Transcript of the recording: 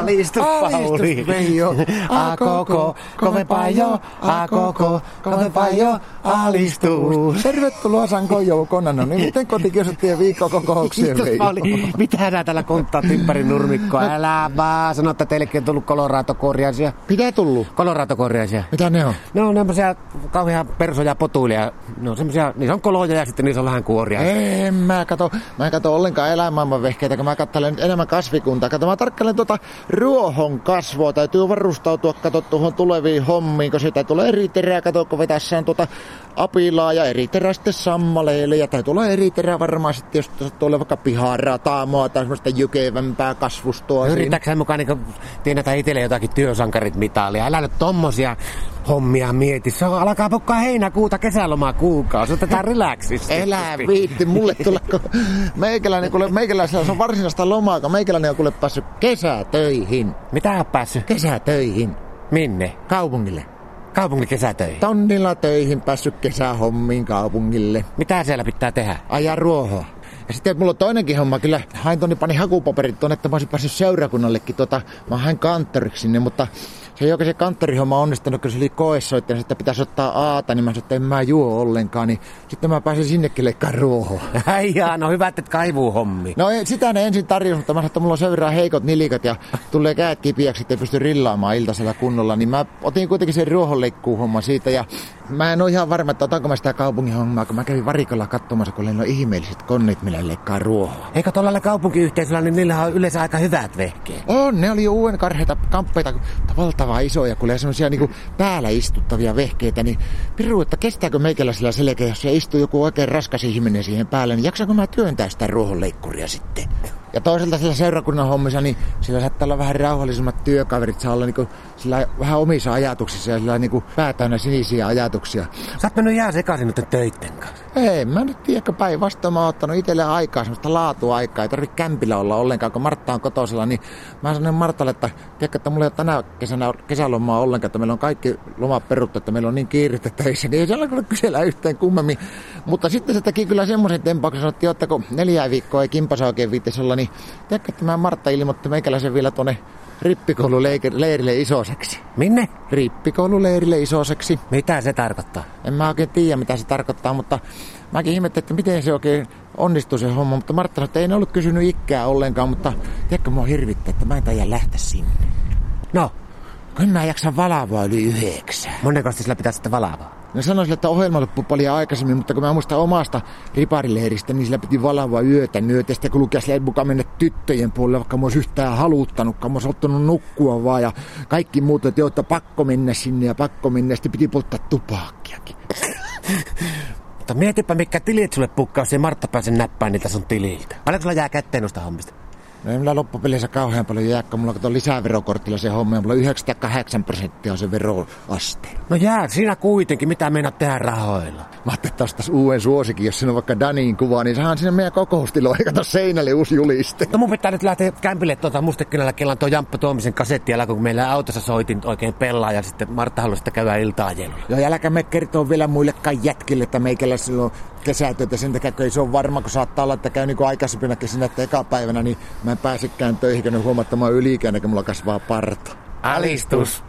Alistus, Pauli. Veijo. A koko, kovempaa jo. A koko, kovempaa jo. Alistus. Tervetuloa Sanko Joukona. No niin, miten kotikiusattiin viikkokokoukseen, Kiitos, Veijo? Pauli. Mitä nää täällä konttaa Timpparin nurmikkoa? Älä vaan sano, että teillekin on tullut koloraatokorjaisia. Mitä tullut? Koloraatokorjaisia. Mitä ne on? Ne on semmosia kauhean persoja potuilia. Ne on semmosia, niissä on koloja ja sitten niissä on vähän kuoria. En mä kato, mä en kato ollenkaan eläinmaailman vehkeitä, kun mä katselen nyt enemmän kasvikuntaa. Kato, mä tarkkailen tuota ruohon kasvua. Täytyy varustautua, kato tuohon tuleviin hommiin, kun sitä tulee eri terää, kato, kun vetässään tuota apilaa ja eri terää sitten sammaleille. Ja täytyy olla eri terää varmaan sitten, jos tulee vaikka piharataamoa tai semmoista jykevämpää kasvustoa. siinä. Yrittääkö sä mukaan niin tienata itselle jotakin työsankarit mitalia? Älä nyt tommosia hommia mieti. Se on, alkaa pukkaa heinäkuuta kesäloma kuukausi. Otetaan relaxista. Elää viitti, mulle tulla, kun meikäläinen, kuule, meikäläisellä se on varsinaista lomaa, kun meikäläinen on kuule päässyt kesätöihin. Mitä on päässyt? Kesätöihin. Minne? Kaupungille. Kaupungin kesätöihin. Tonnilla töihin päässyt kesähommiin kaupungille. Mitä siellä pitää tehdä? Ajaa ruohoa. Ja sitten mulla on toinenkin homma, kyllä hain tonne pani hakupaperit tonne, että mä olisin päässyt seurakunnallekin tota, mä hain kanttoriksi sinne, mutta se ei oikein se kanttorihomma onnistunut, kun se oli koessoittanut, että pitäisi ottaa aata, niin mä sanoin, että en mä juo ollenkaan, niin sitten mä pääsin sinnekin leikkaan ruohoa. Äijaa, no hyvä, että et kaivuu hommi. No sitä ne ensin tarjosi, mutta mä sanoin, että mulla on sen verran heikot nilikat ja tulee käät kipiäksi, että ei pysty rillaamaan iltasella kunnolla. Niin mä otin kuitenkin sen ruohonleikkuuhomman siitä ja mä en ole ihan varma, että otanko mä sitä kaupungin hommaa, kun mä kävin varikolla katsomassa, kun niillä on ihmeelliset konnit, millä leikkaa ruohoa. Eikö tuolla kaupunkiyhteisöllä, niin niillä on yleensä aika hyvät vehkeet. On, ne oli jo uuden karheita kamppeita, valtavaa isoja, kun semmoisia niinku päällä istuttavia vehkeitä, niin piru, että kestääkö meikäläisellä selkeä, jos se istuu joku oikein raskas ihminen siihen päälle, niin jaksaako mä työntää sitä ruohonleikkuria sitten? Ja toisaalta sillä seurakunnan hommissa, niin sillä saattaa olla vähän rauhallisemmat työkaverit, saa olla niinku, sillä vähän omissa ajatuksissa ja sillä niinku päätäynnä sinisiä ajatuksia. Sä oot mennyt jää sekaisin nyt töitten kanssa. Ei, mä nyt tiedä, päinvastoin mä oon ottanut itselle aikaa, semmoista laatuaikaa. Ei tarvitse kämpillä olla ollenkaan, kun Martta on kotosella, niin mä sanoin Martalle, että tiedätkö, että mulla ei ole tänä kesänä kesälomaa ollenkaan, että meillä on kaikki lomat peruttu, että meillä on niin kiirettä töissä, niin ei siellä kyllä kysellä yhteen kummemmin. Mutta sitten se teki kyllä semmoisen tempauksen, sanottiin, että kun neljä viikkoa ei kimpasa oikein viittisi olla, niin tiedätkö, että mä Martta ilmoitti meikäläisen vielä tuonne rippikoululeirille isoseksi. Minne? Rippikoululeirille isoseksi. Mitä se tarkoittaa? En mä oikein tiedä, mitä se tarkoittaa, mutta mäkin ihmettelin, että miten se oikein onnistuu se homma. Mutta Martta sanoi, että ei ne ollut kysynyt ikää ollenkaan, mutta tiedätkö, mua hirvittää, että mä en taida lähteä sinne. No, Kyllä mä jaksan valavaa yli yhdeksän. monenkosti sillä pitää sitten valavaa. Ne sanoisivat, että ohjelma loppui paljon aikaisemmin, mutta kun mä muistan omasta riparileiristä, niin sillä piti valavaa yötä myötä. Sitten kun lukea sillä mukaan mennä tyttöjen puolelle, vaikka mä yhtään haluttanutkaan. Mä ottanut nukkua vaan ja kaikki muut, että joo, että pakko mennä sinne ja pakko mennä. Sitten piti polttaa tupakkiakin. Mutta mietipä, mikä tilit sulle pukkaa, jos ei Martta pääse näppään niitä sun tililtä. Paljonko sulla jää kätteen noista hommista? No ei mulla loppupeleissä kauhean paljon jää, kun mulla kato lisäverokortilla se homma, mulla 98 prosenttia on se veroaste. No jää, siinä kuitenkin. Mitä meinaat tehdä rahoilla? Mä ajattelin, että ostais uuden suosikin, jos siinä on vaikka Danin kuva, niin saadaan sinne meidän kokoustiloihin, kato seinälle uusi juliste. No mun pitää nyt lähteä kämpille tuota mustekynällä kellan tuo Jamppa Tuomisen kasetti, ja kun meillä autossa soitin oikein pelaa, ja sitten Martta halusi sitten käydä iltaa ajelulla. Joo, ja äläkä me kertoo vielä muillekaan jätkille, että meikällä silloin kesätyötä sen takia, kun ei se ole varma, kun saattaa olla, että käy niin kuin aikaisempina kesinä, että eka päivänä, niin mä en pääsekään töihin, kun huomattamaan yliikään, kun mulla kasvaa parta. Alistus!